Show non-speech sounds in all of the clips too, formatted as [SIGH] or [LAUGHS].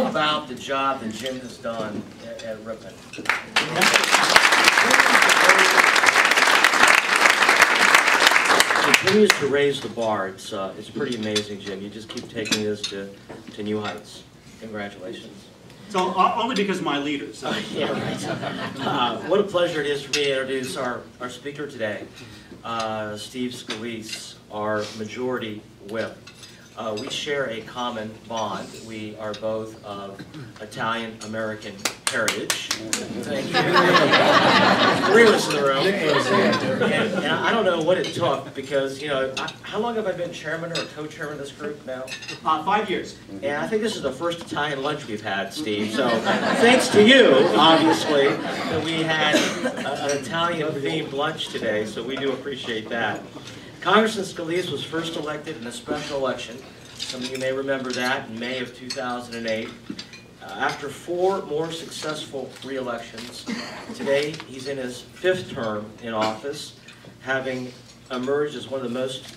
how about the job that Jim has done at, at Ripon? Continues to raise the bar. It's, uh, it's pretty amazing, Jim. You just keep taking this to, to new heights. Congratulations. So, uh, only because of my leaders. so. [LAUGHS] Yeah, right. Uh, What a pleasure it is for me to introduce our, our speaker today, uh, Steve Scalise, our majority whip. Uh, We share a common bond. We are both of Italian-American heritage. Thank you. Three of us in the room. And and I don't know what it took, because, you know, I- how long have I been chairman or co-chairman of this group now? Uh, five years. And I think this is the first Italian lunch we've had, Steve. So thanks to you, obviously, that we had a- an Italian-themed lunch today, so we do appreciate that. Congressman Scalise was first elected in a special election. Some of you may remember that, in May of 2008. Uh, After four more successful re-elections, today he's in his fifth term in office, having emerged as one of the most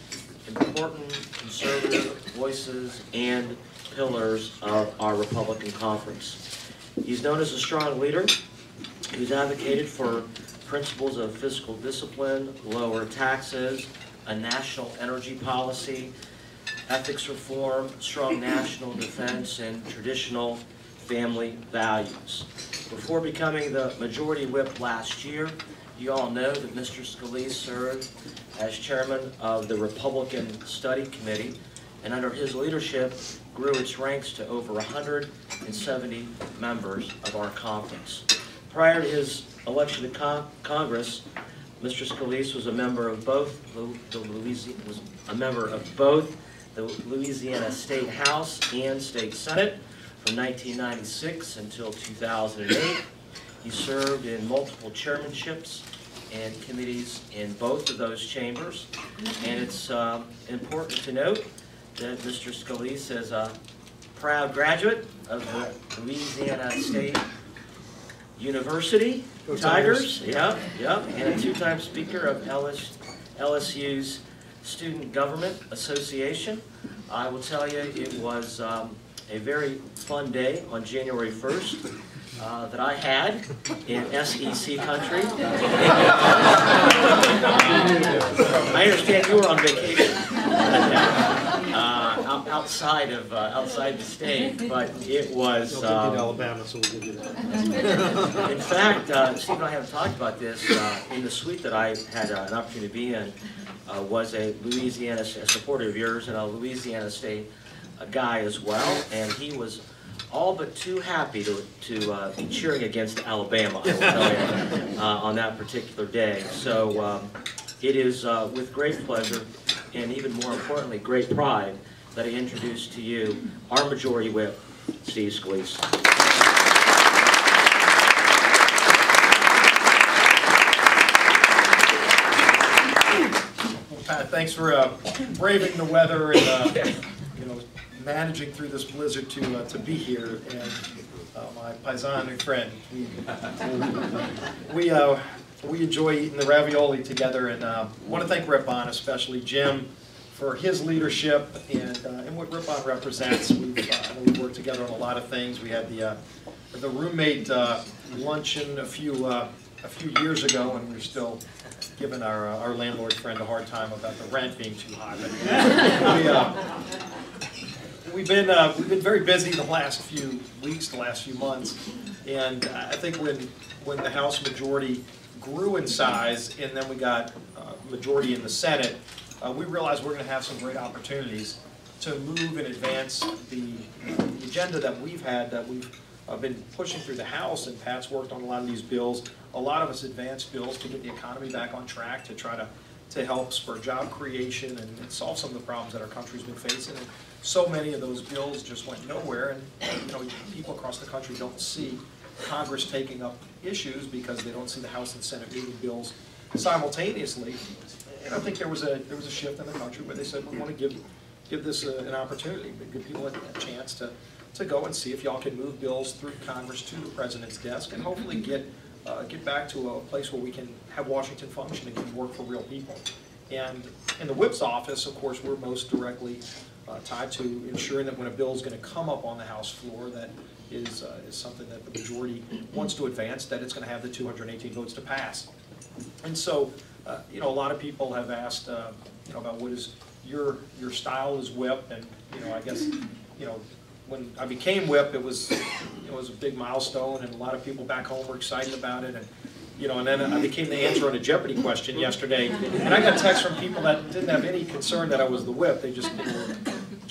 important conservative voices and pillars of our Republican conference. He's known as a strong leader who's advocated for principles of fiscal discipline, lower taxes, a national energy policy, ethics reform, strong national defense, and traditional family values. Before becoming the majority whip last year, you all know that Mr. Scalise served as chairman of the Republican Study Committee, and under his leadership grew its ranks to over 170 members of our conference. Prior to his election to Con- Congress, Mr. Scalise was a member of both the Louisiana, was a member of both the Louisiana State House and State Senate from 1996 until 2008. He served in multiple chairmanships and committees in both of those chambers. And it's um, important to note that Mr. Scalise is a proud graduate of the Louisiana State University Go Tigers. Yep, yep, and a two-time speaker of LS LSU's Student Government Association. I will tell you, it was um, a very fun day on January 1st uh, that I had in SEC country. [LAUGHS] I understand you were on vacation. [LAUGHS] out- Outside of, uh, outside the state, but it was. They'll give you um, Alabama, so we'll give you that. in fact, uh, Steve and I haven't talked about this, uh, in the suite that I had uh, an opportunity to be in uh, was a Louisiana, a supporter of yours and a Louisiana State uh, guy as well, and he was all but too happy to, to uh, be cheering against Alabama, I will tell you, uh, on that particular day. So um, it is uh, with great pleasure, and even more importantly, great pride, that I introduce to you our Majority Whip, Steve Scalise. Thanks for uh, braving the weather and, uh, you know, managing through this blizzard to, uh, to be here. And uh, my paisan and friend, we, uh, we enjoy eating the ravioli together. And uh, want to thank Ripon, especially Jim, for his leadership uh, Ripon represents. We've, uh, we've worked together on a lot of things. We had the, uh, the roommate uh, luncheon a few, uh, a few years ago, and we're still giving our, uh, our landlord friend a hard time about the rent being too high. But we, uh, We've been, uh, we've been very busy the last few weeks, the last few months, and I think when, when the House majority grew in size, and then we got uh, majority in the Senate, uh, we realized we're gonna have some great opportunities to move and advance the the agenda that we've had, that we've uh, been pushing through the House, and Pat's worked on a lot of these bills. A lot of us advanced bills to get the economy back on track, to try to, to help spur job creation and and solve some of the problems that our country's been facing. And So many of those bills just went nowhere, and, you know, people across the country don't see Congress taking up issues because they don't see the House and Senate moving bills simultaneously. And I don't think there was a, there was a shift in the country where they said, we want to give, give this a- an opportunity, give people a chance to, to go and see if y'all can move bills through Congress to the president's desk and hopefully get, uh, get back to a place where we can have Washington function and can work for real people. And in the whip's office, of course, we're most directly uh, tied to ensuring that when a bill is going to come up on the House floor, that is, uh, is something that the majority wants to advance, that it's going to have the 218 votes to pass. And so, uh, you know, a lot of people have asked, uh, you know, about what is your, your style is whip, and, you know, I guess, you know, when I became whip, it was, it was a big milestone, and a lot of people back home were excited about it, and, you know, and then I became the answer on a Jeopardy question yesterday, and I got texts from people that didn't have any concern that I was the whip, they just were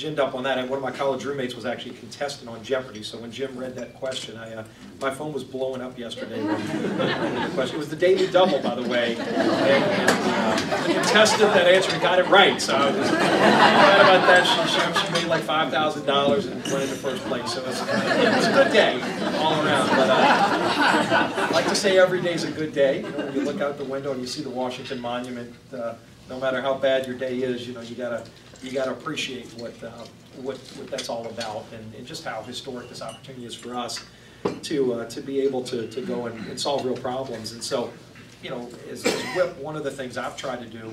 ginned up on that, and one of my college roommates was actually a contestant on Jeopardy, so when Jim read that question, I, uh, my phone was blowing up yesterday. [LAUGHS] It was the daily double, by the way, and, and, uh, the contestant that answered got it right, so I was glad about that, she, she, she made like five thousand dollars and went into first place, so it was, it was a good day all around, but, uh, I like to say every day's a good day, you know, when you look out the window and you see the Washington Monument, uh, no matter how bad your day is, you know, you gotta, you gotta appreciate what, uh, what, what that's all about, and, and just how historic this opportunity is for us to, uh, to be able to, to go and, and solve real problems, and so, you know, as, as whip, one of the things I've tried to do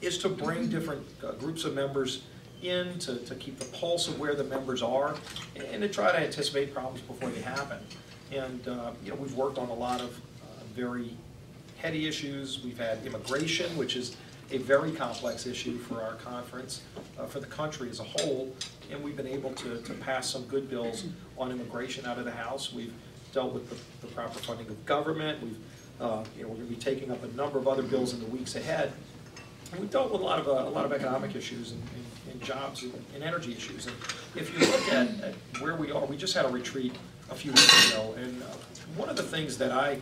is to bring different uh, groups of members in, to, to keep the pulse of where the members are, and to try to anticipate problems before they happen. And, uh, you know, we've worked on a lot of uh, very heady issues. We've had immigration, which is a very complex issue for our conference, uh, for the country as a whole, and we've been able to, to pass some good bills on immigration out of the House. We've dealt with the, the proper funding of government. We've, uh, you know, we're gonna be taking up a number of other bills in the weeks ahead. And we've dealt with a lot of, uh, a lot of economic issues and, and- and jobs and, and energy issues. And if you look at, at where we are, we just had a retreat a few weeks ago, and uh, one of the things that I,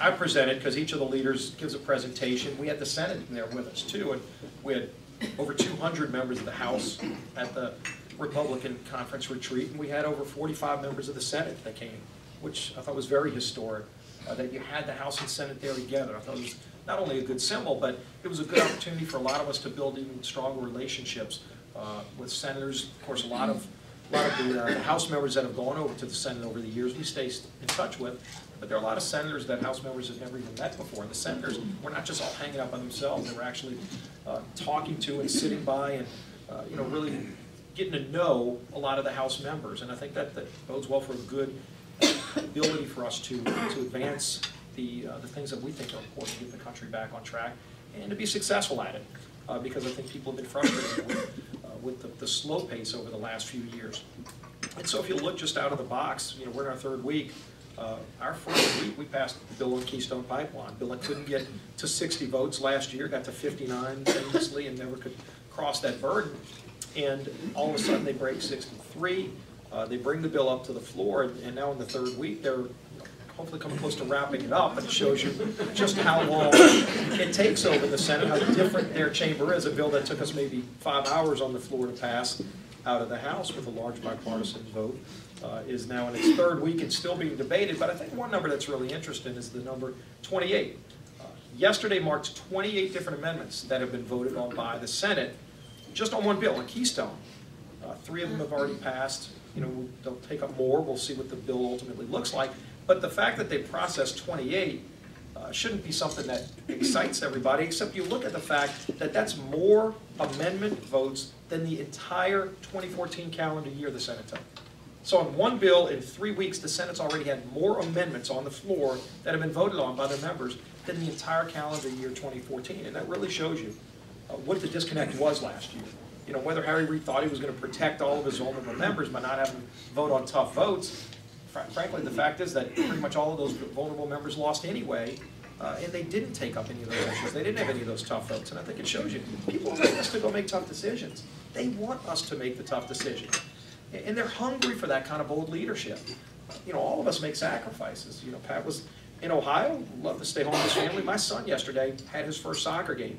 I presented, because each of the leaders gives a presentation, we had the Senate there with us too, and we had over two hundred members of the House at the Republican Conference retreat, and we had over forty-five members of the Senate that came, which I thought was very historic, uh, that you had the House and Senate there together. I thought it was not only a good symbol, but it was a good opportunity for a lot of us to build even stronger relationships uh, with senators. Of course, a lot of, a lot of the uh, House members that have gone over to the Senate over the years, we stay in touch with, but there are a lot of senators that House members have never even met before. And the senators were not just all hanging out by themselves, they were actually uh, talking to and sitting by and, uh, you know, really getting to know a lot of the House members. And I think that, that bodes well for a good ability for us to, to advance the, uh, the things that we think are important to get the country back on track and to be successful at it. Uh, because I think people have been frustrated with, uh, with the, the slow pace over the last few years. And so if you look just out of the box, you know, we're in our third week. Uh, Our first week, we passed the bill on Keystone Pipeline. Bill that couldn't get to 60 votes last year, got to 59 famously, and never could cross that burden. And all of a sudden, they break 63. Uh, They bring the bill up to the floor, and and now in the third week, they're hopefully coming close to wrapping it up. And it shows you just how long it takes over the Senate, how different their chamber is. A bill that took us maybe five hours on the floor to pass out of the House with a large bipartisan vote uh, is now in its third week and still being debated. But I think one number that's really interesting is the number 28. Uh, Yesterday marked 28 different amendments that have been voted on by the Senate, just on one bill, on Keystone. Uh, Three of them have already passed, you know, they'll take up more, we'll see what the bill ultimately looks like. But the fact that they processed 28 uh, shouldn't be something that excites everybody, except you look at the fact that that's more amendment votes than the entire 2014 calendar year the Senate took. So on one bill, in three weeks, the Senate's already had more amendments on the floor that have been voted on by their members than the entire calendar year 2014. And that really shows you uh, what the disconnect was last year. You know, whether Harry Reid thought he was going to protect all of his vulnerable members by not having them vote on tough votes, fr- frankly, the fact is that pretty much all of those vulnerable members lost anyway, uh, and they didn't take up any of those issues. They didn't have any of those tough votes, and I think it shows you. People want us to go make tough decisions. They want us to make the tough decisions. And they're hungry for that kind of bold leadership. You know, all of us make sacrifices. You know, Pat was in Ohio, loved to stay home with his family. My son yesterday had his first soccer game.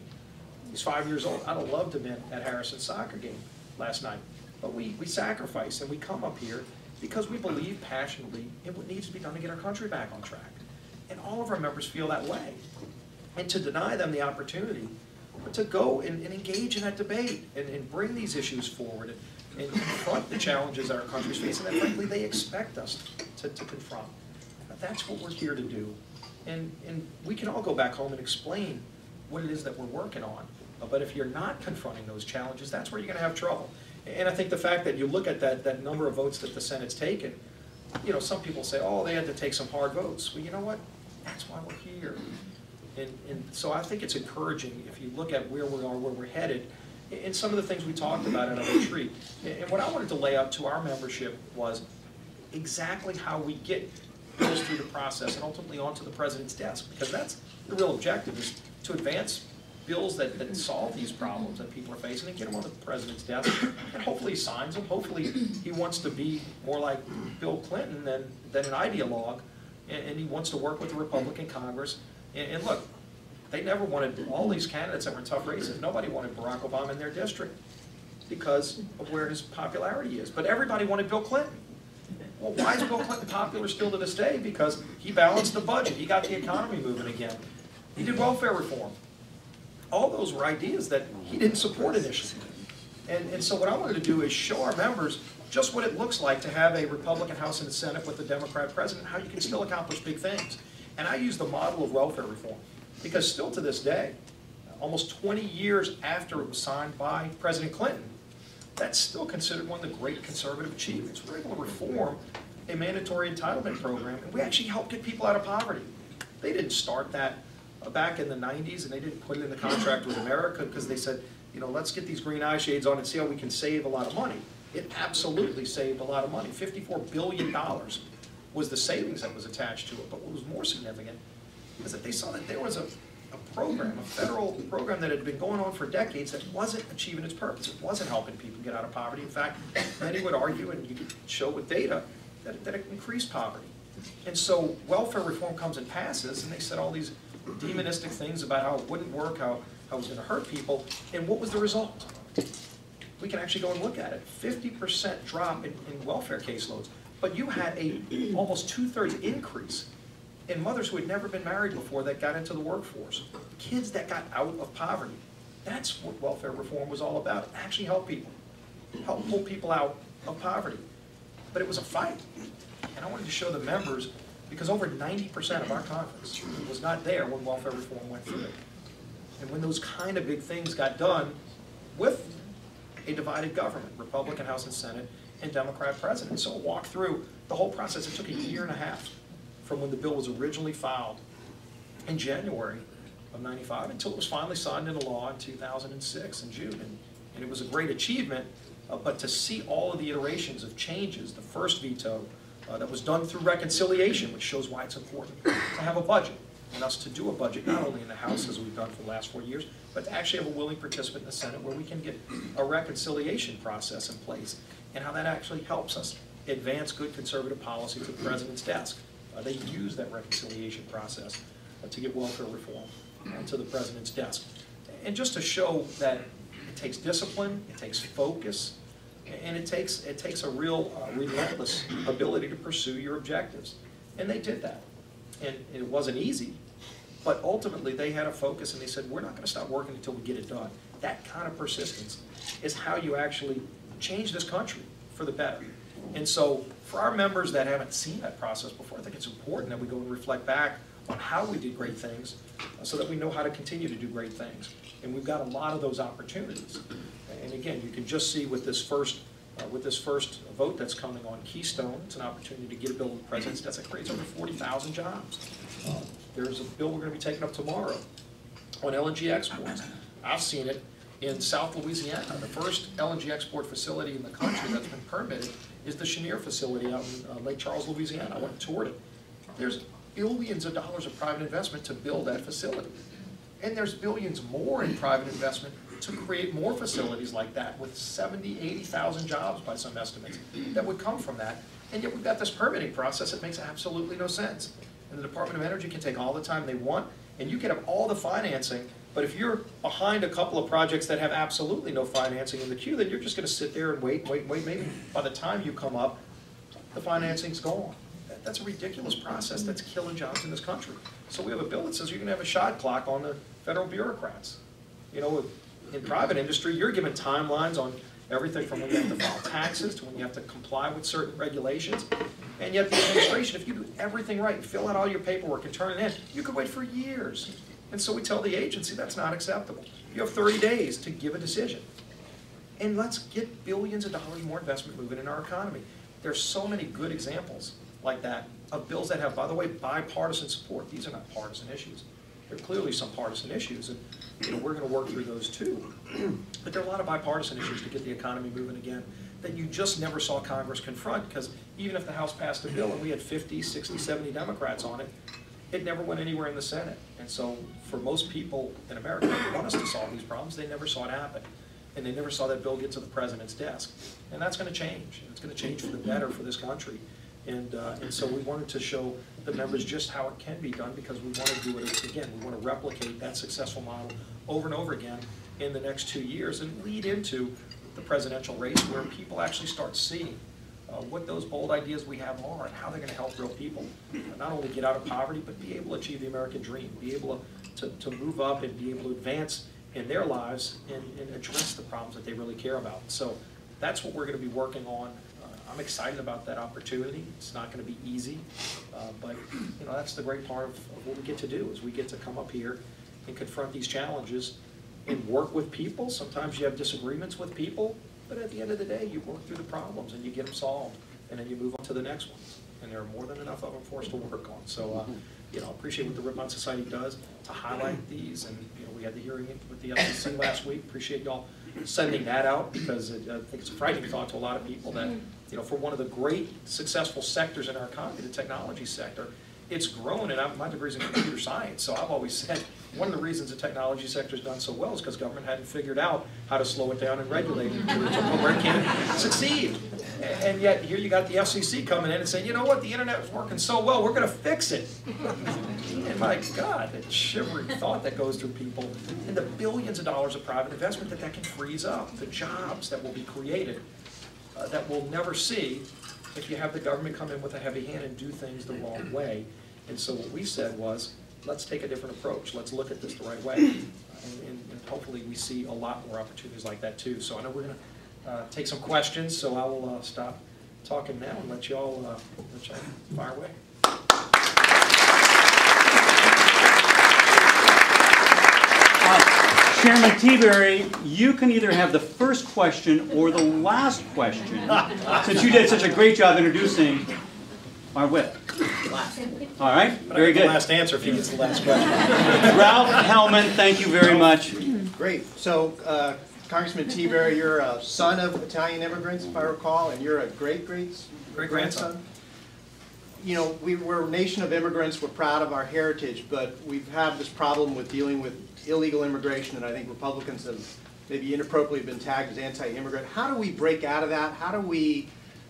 He's five years old. I'd have loved to have been at Harrison's soccer game last night. But we, we sacrifice and we come up here because we believe passionately in what needs to be done to get our country back on track. And all of our members feel that way. And to deny them the opportunity to go and, and engage in that debate and, and bring these issues forward and, confront the challenges our country's facing that frankly they expect us to, to confront. That's what we're here to do. And, and we can all go back home and explain what it is that we're working on. But if you're not confronting those challenges, that's where you're gonna have trouble. And I think the fact that you look at that, that number of votes that the Senate's taken, you know, some people say, oh, they had to take some hard votes. Well, you know what? That's why we're here. And, and so I think it's encouraging, if you look at where we are, where we're headed, and some of the things we talked about in our retreat. And what I wanted to lay out to our membership was exactly how we get bills through the process and ultimately onto the president's desk. Because that's the real objective, is to advance bills that, that solve these problems that people are facing and get them on the president's desk. And hopefully he signs them, hopefully he wants to be more like Bill Clinton than, than an ideologue. And, and he wants to work with the Republican Congress. And, and look, they never wanted, all these candidates that were tough races, nobody wanted Barack Obama in their district because of where his popularity is. But everybody wanted Bill Clinton. Well, why is Bill Clinton popular still to this day? Because he balanced the budget, he got the economy moving again. He did welfare reform. All those were ideas that he didn't support initially. And, and so what I wanted to do is show our members just what it looks like to have a Republican House and Senate with a Democrat president, how you can still accomplish big things. And I use the model of welfare reform, because still to this day, almost 20 years after it was signed by President Clinton, that's still considered one of the great conservative achievements. We're able to reform a mandatory entitlement program, and we actually helped get people out of poverty. They didn't start that uh, back in the 90s, and they didn't put it in the contract with America because they said, you know, let's get these green eye shades on and see how we can save a lot of money. It absolutely saved a lot of money. $54 billion was the savings that was attached to it. But what was more significant is that they saw that there was a, a program, a federal program that had been going on for decades that wasn't achieving its purpose. It wasn't helping people get out of poverty. In fact, many would argue, and you could show with data, that, that it increased poverty. And so welfare reform comes and passes, and they said all these demonistic things about how it wouldn't work, how, how it was gonna hurt people, and what was the result? We can actually go and look at it. Fifty percent drop in, in welfare caseloads, but you had a almost two-thirds increase in mothers who had never been married before that got into the workforce, kids that got out of poverty. That's what welfare reform was all about, actually help people, help pull people out of poverty. But it was a fight, and I wanted to show the members, because over ninety percent of our conference was not there when welfare reform went through. And when those kind of big things got done with a divided government, Republican House and Senate, and Democrat president. So walk through the whole process. It took a year and a half from when the bill was originally filed in January of 95 until it was finally signed into law in 2006 in June. And, and it was a great achievement, uh, but to see all of the iterations of changes, the first veto uh, that was done through reconciliation, which shows why it's important to have a budget and us to do a budget, not only in the House as we've done for the last four years, but to actually have a willing participant in the Senate where we can get a reconciliation process in place and how that actually helps us advance good conservative policy to the president's desk. Uh, They use that reconciliation process uh, to get welfare reform uh, to the president's desk. And just to show that it takes discipline, it takes focus, and it takes, it takes a real uh, relentless ability to pursue your objectives. And they did that. And it wasn't easy, but ultimately they had a focus and they said, we're not gonna stop working until we get it done. That kind of persistence is how you actually change this country for the better. And so for our members that haven't seen that process before, I think it's important that we go and reflect back on how we did great things uh, so that we know how to continue to do great things. And we've got a lot of those opportunities. And again, you can just see with this first, uh, with this first vote that's coming on Keystone, it's an opportunity to get a bill to the president's desk that creates over 40,000 jobs. Uh, There's a bill we're going to be taking up tomorrow on LNG exports. I've seen it in South Louisiana. The first LNG export facility in the country that's been permitted is the Cheniere facility out in uh, Lake Charles, Louisiana. I went and toured it. There's billions of dollars of private investment to build that facility. And there's billions more in private investment to create more facilities like that with 70, 80,000 jobs by some estimates that would come from that. And yet we've got this permitting process that makes absolutely no sense. And the Department of Energy can take all the time they want, and you can have all the financing, but if you're behind a couple of projects that have absolutely no financing in the queue, then you're just gonna sit there and wait, wait, wait, maybe by the time you come up, the financing's gone. That- That's a ridiculous process that's killing jobs in this country. So we have a bill that says you're gonna have a shot clock on the federal bureaucrats. You know, in private industry, you're given timelines on everything from when you have to file taxes to when you have to comply with certain regulations. And yet the administration, if you do everything right, and fill out all your paperwork and turn it in, you could wait for years. And so we tell the agency that's not acceptable. You have 30 days to give a decision. and let's get billions of dollars more investment moving in our economy. There's so many good examples like that of bills that have, by the way, bipartisan support. These are not partisan issues. There are clearly some partisan issues, and, you know, we're gonna work through those too. [CLEARS THROAT] But there are a lot of bipartisan issues to get the economy moving again that you just never saw Congress confront, because even if the House passed a bill and we had 50, 60, 70 Democrats on it, it never went anywhere in the Senate. And so for most people in America who want us to solve these problems, they never saw it happen. And they never saw that bill get to the president's desk. And that's gonna change. It's gonna change for the better for this country. And, uh, and so we wanted to show the members just how it can be done because we want to do it again. We want to replicate that successful model over and over again in the next two years and lead into the presidential race where people actually start seeing uh, what those bold ideas we have are and how they're going to help real people. Not only get out of poverty, but be able to achieve the American dream, be able to, to move up and be able to advance in their lives and, and address the problems that they really care about. So that's what we're going to be working on. Uh, I'm excited about that opportunity. It's not going to be easy, uh, but, you know, that's the great part of of what we get to do, is we get to come up here and confront these challenges and work with people. Sometimes you have disagreements with people, but at the end of the day, you work through the problems and you get them solved, and then you move on to the next ones. And there are more than enough of them for us to work on. So, uh, you know, I appreciate what the Ripon Society does to highlight these, and, you know, we had the hearing with the FCC last week. Appreciate y'all sending that out, because it- I think it's a frightening thought to a lot of people that, you know, for one of the great successful sectors in our economy, the technology sector, it's grown, and I'm- my degree's in computer science, so I've always said, one of the reasons the technology sector's done so well is because government hadn't figured out how to slow it down and regulate it to where it can succeed. And yet, here you got the FCC coming in and saying, you know what, the internet is working so well, we're gonna fix it. And my God, that shivering thought that goes through people, and the billions of dollars of private investment that that can freeze up, the jobs that will be created, uh, that we'll never see if you have the government come in with a heavy hand and do things the wrong way. And so what we said was, let's take a different approach, let's look at this the right way. And, and and hopefully we see a lot more opportunities like that too. So I know we're gonna uh, take some questions, so I will uh, stop talking now and let y'all, uh, let y'all fire away. Uh, Chairman Tiberi, you can either have the first question or the last question, since you did such a great job introducing our whip. All right, But I very the good. last answer if he gets the last question. Ralph Hellman, thank you very much. Great. So uh, Congressman Tiberi, you're a son of Italian immigrants, if I recall, and you're a great-great Great-grandson. You know, we, we're a nation of immigrants, we're proud of our heritage, but we've had this problem with dealing with illegal immigration, and I think Republicans have maybe inappropriately been tagged as anti-immigrant. How do we break out of that? How do we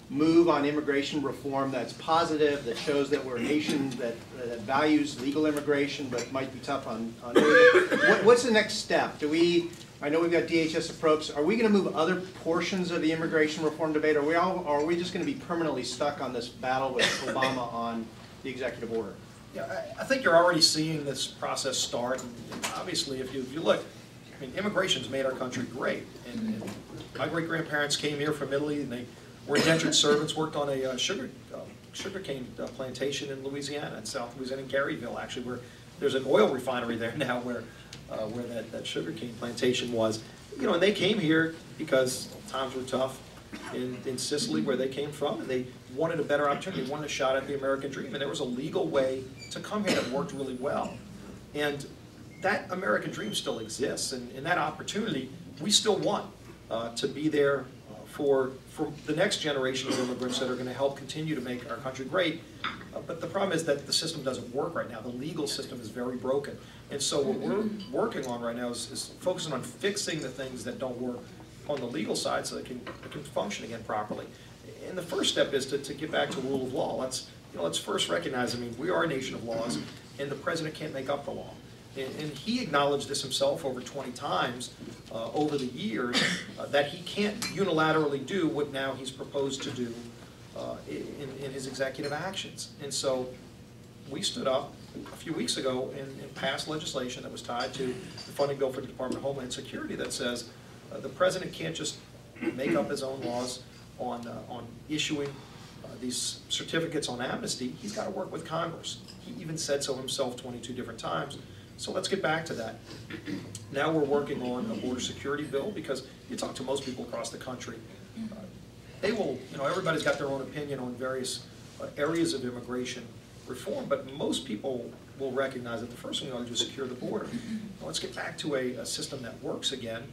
move on immigration reform that's positive, that shows that we're a nation that, that values legal immigration, but might be tough on, on what, what's the next step? Do we, I know we've got DHS approach, are we gonna move other portions of the immigration reform debate? Are we all, are we just gonna be permanently stuck on this battle with Obama [LAUGHS] on the executive order? Yeah, I, I think you're already seeing this process start, and obviously, if you, if you look, I mean, immigration's made our country great. And, and my great-grandparents came here from Italy, and they were indentured servants, worked on a uh, sugar, uh, sugarcane uh, plantation in Louisiana, in South Louisiana, in Garyville, actually, where there's an oil refinery there [LAUGHS] now where, uh, where that, that sugarcane plantation was. You know, and they came here because times were tough in, in Sicily, where they came from, and they wanted a better opportunity, they wanted a shot at the American dream, and there was a legal way to come here that worked really well. And that American dream still exists, and, and that opportunity, we still want uh, to be there for, for the next generation of immigrants that are gonna help continue to make our country great. Uh, But the problem is that the system doesn't work right now. The legal system is very broken. And so what we're working on right now is, is focusing on fixing the things that don't work on the legal side so they can, they can function again properly. And the first step is to, to get back to rule of law. Let's, you know, let's first recognize, I mean, we are a nation of laws, and the president can't make up the law. And, and he acknowledged this himself over twenty times, uh, over the years, uh, that he can't unilaterally do what now he's proposed to do, uh, in, in his executive actions. And so, we stood up a few weeks ago and, and passed legislation that was tied to the funding bill for the Department of Homeland Security that says uh, the president can't just make up his own laws on, uh, on issuing uh, these certificates on amnesty. He's got to work with Congress. He even said so himself 22 different times. So let's get back to that. Now we're working on a border security bill because you talk to most people across the country, uh, they will, you know, everybody's got their own opinion on various uh, areas of immigration reform, but most people will recognize that the first thing we ought to do is secure the border. Now, Let's get back to a, a system that works again,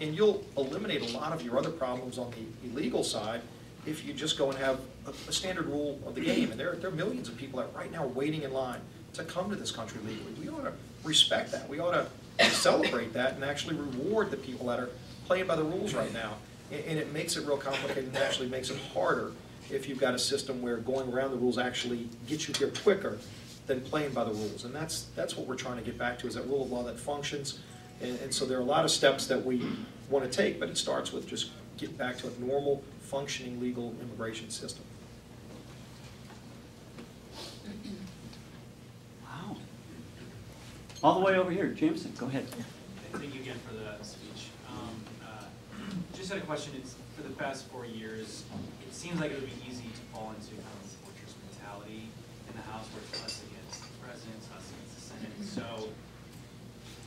and you'll eliminate a lot of your other problems on the illegal side if you just go and have a, a standard rule of the game. And there, there are millions of people that right now are waiting in line to come to this country legally. We ought to respect that. We ought to celebrate that and actually reward the people that are playing by the rules right now. And, and it makes it real complicated and actually makes it harder if you've got a system where going around the rules actually gets you here quicker than playing by the rules. And that's, that's what we're trying to get back to, is that rule of law that functions. And, and so there are a lot of steps that we want to take, but it starts with just getting back to a normal, functioning legal immigration system. All the way over here, Jameson, go ahead. Thank you again for the speech. Um, uh, Just had a question, it's, for the past four years, it seems like it would be easy to fall into kind of this fortress mentality in the House where it's us against the president, us against the Senate. So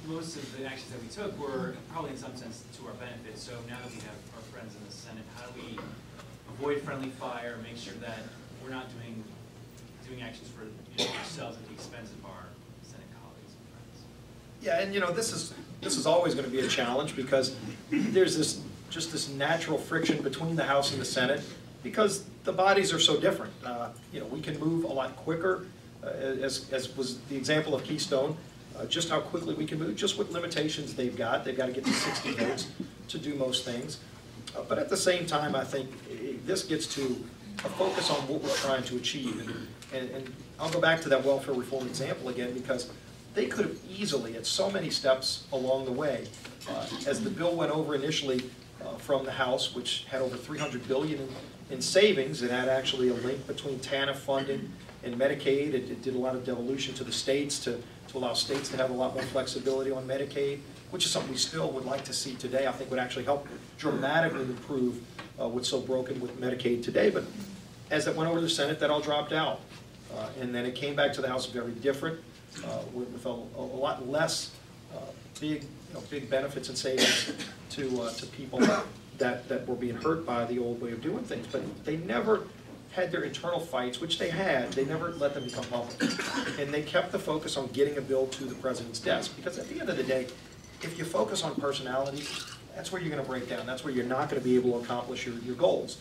most of the actions that we took were probably in some sense to our benefit. So now that we have our friends in the Senate, how do we avoid friendly fire, make sure that we're not doing, doing actions for you know, ourselves at the expense of our Senate colleagues and friends? Yeah, and you know, this is, this is always gonna be a challenge because there's this, just this natural friction between the House and the Senate because the bodies are so different. Uh, You know, we can move a lot quicker, uh, as, as was the example of Keystone, uh, just how quickly we can move, just with limitations they've got. They've got to get to sixty votes to do most things. Uh, But at the same time, I think this gets to a focus on what we're trying to achieve. And, and I'll go back to that welfare reform example again, because they could have easily, at so many steps along the way, uh, as the bill went over initially uh, from the House, which had over 300 billion in, in savings, it had actually a link between TANF funding and Medicaid. It, it did a lot of devolution to the states to, to allow states to have a lot more flexibility on Medicaid, which is something we still would like to see today. I think would actually help dramatically improve uh, what's so broken with Medicaid today. But as it went over to the Senate, that all dropped out. Uh, And then it came back to the House very different, with with a a lot less uh, big, you know, big benefits and savings to, uh, to people that, that were being hurt by the old way of doing things. But they never had their internal fights, which they had, they never let them become public. And they kept the focus on getting a bill to the president's desk, because at the end of the day, if you focus on personalities, that's where you're gonna break down, that's where you're not gonna be able to accomplish your, your goals.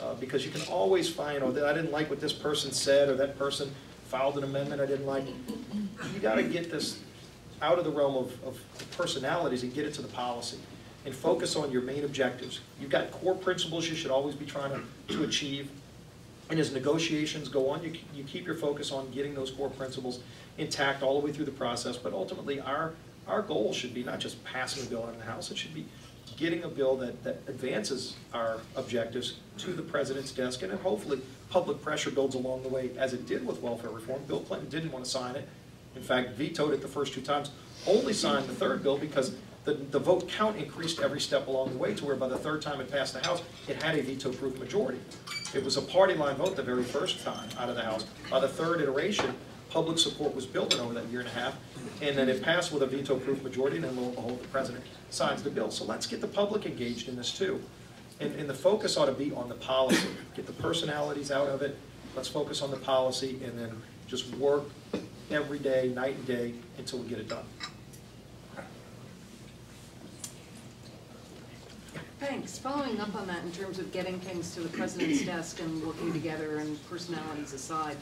Uh, because you can always find, oh, I didn't like what this person said, or that person filed an amendment I didn't like. You gotta get this out of the realm of, of personalities and get it to the policy. And focus on your main objectives. You've got core principles you should always be trying to, to achieve. And as negotiations go on, you, you keep your focus on getting those core principles intact all the way through the process. But ultimately, our, our goal should be not just passing a bill in the House, it should be getting a bill that, that advances our objectives to the president's desk. And then hopefully, public pressure builds along the way, as it did with welfare reform. Bill Clinton didn't want to sign it. In fact, vetoed it the first two times, only signed the third bill because the, the vote count increased every step along the way to where by the third time it passed the House, it had a veto-proof majority. It was a party line vote the very first time out of the House. By the third iteration, public support was building over that year and a half, and then it passed with a veto-proof majority, and then lo and behold, the president signs the bill. So let's get the public engaged in this too. And, and the focus ought to be on the policy, get the personalities out of it, let's focus on the policy, and then just work every day, night and day, until we get it done. Thanks. Following up on that in terms of getting things to the president's desk and working together and personalities aside,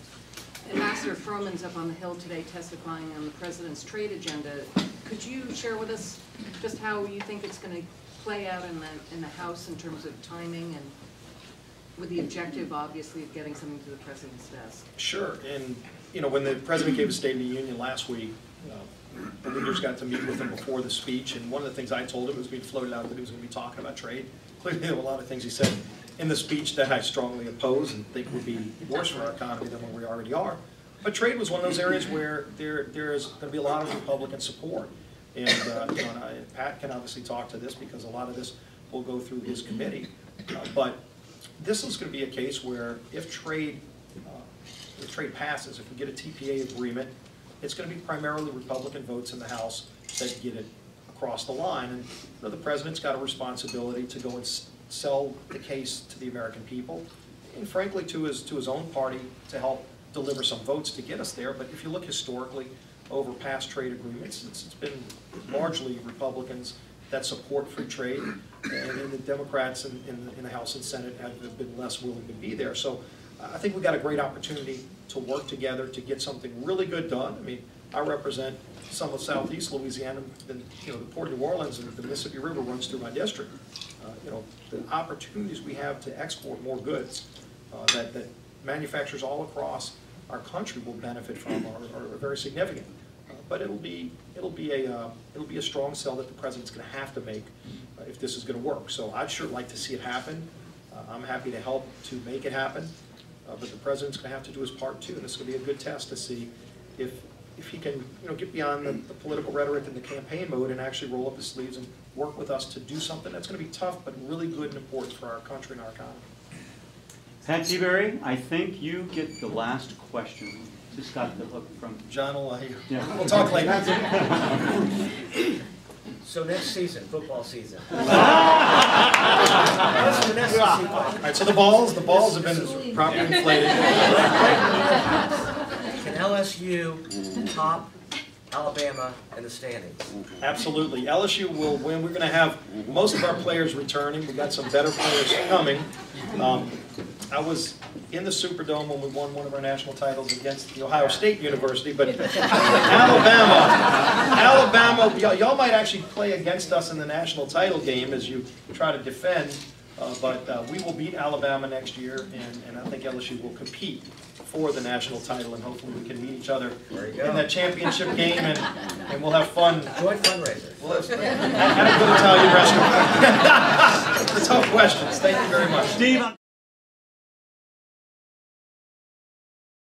Ambassador Froman's up on the Hill today testifying on the president's trade agenda. Could you share with us just how you think it's going to play out in the, in the House in terms of timing and with the objective, obviously, of getting something to the president's desk? Sure, and, you know, when the president gave a State of the Union last week, uh, the leaders got to meet with him before the speech, and one of the things I told him was being floated out that he was gonna be talking about trade. Clearly, there were a lot of things he said in the speech that I strongly oppose and think would be worse for our economy than where we already are. But trade was one of those areas where there, there is gonna be a lot of Republican support. And, uh, you know, and I- Pat can obviously talk to this, because a lot of this will go through his committee. Uh, But this is gonna be a case where if trade, uh, if trade passes, if we get a TPA agreement, it's gonna be primarily Republican votes in the House that get it across the line. And you know, the president's got a responsibility to go and sell the case to the American people, and frankly, to his, to his own party, to help deliver some votes to get us there. But if you look historically, over past trade agreements, it's, it's been largely Republicans that support free trade, and then the Democrats in, in, in the House and Senate have been less willing to be there. So I think we've got a great opportunity to work together to get something really good done. I mean, I represent some of southeast Louisiana, and, you know, the Port of New Orleans and the Mississippi River runs through my district. Uh, You know, the opportunities we have to export more goods uh, that, that manufacturers all across our country will benefit from are, are very significant. Uh, But it'll be, it'll be a, uh, it'll be a strong sell that the president's gonna have to make uh, if this is gonna work. So I'd sure like to see it happen. Uh, I'm happy to help to make it happen, Uh, but the president's gonna have to do his part too, and this is gonna be a good test to see if, if he can, you know, get beyond the, the political rhetoric and the campaign mode and actually roll up his sleeves and work with us to do something that's gonna be tough, but really good and important for our country and our economy. Pat Tiberi, I think you get the last question. Just got the hook from, John will, uh, Yeah. we'll talk later. So next season, football season. [LAUGHS] What's the next season? All right, so the balls, the balls have been properly inflated. Can LSU top Alabama in the standings? Absolutely. LSU will win. We're going to have most of our players returning. We've got some better players coming. Um, I was in the Superdome when we won one of our national titles against the Ohio State University, but Alabama, Alabama, y'all- y'all might actually play against us in the national title game as you try to defend, uh, but uh, we will beat Alabama next year, and and I think LSU will compete for the national title, and hopefully we can meet each other in that championship game, and and we'll have fun Joint fundraiser. well, that's great. At a good Italian restaurant. [LAUGHS] The tough questions. Thank you very much. Steve,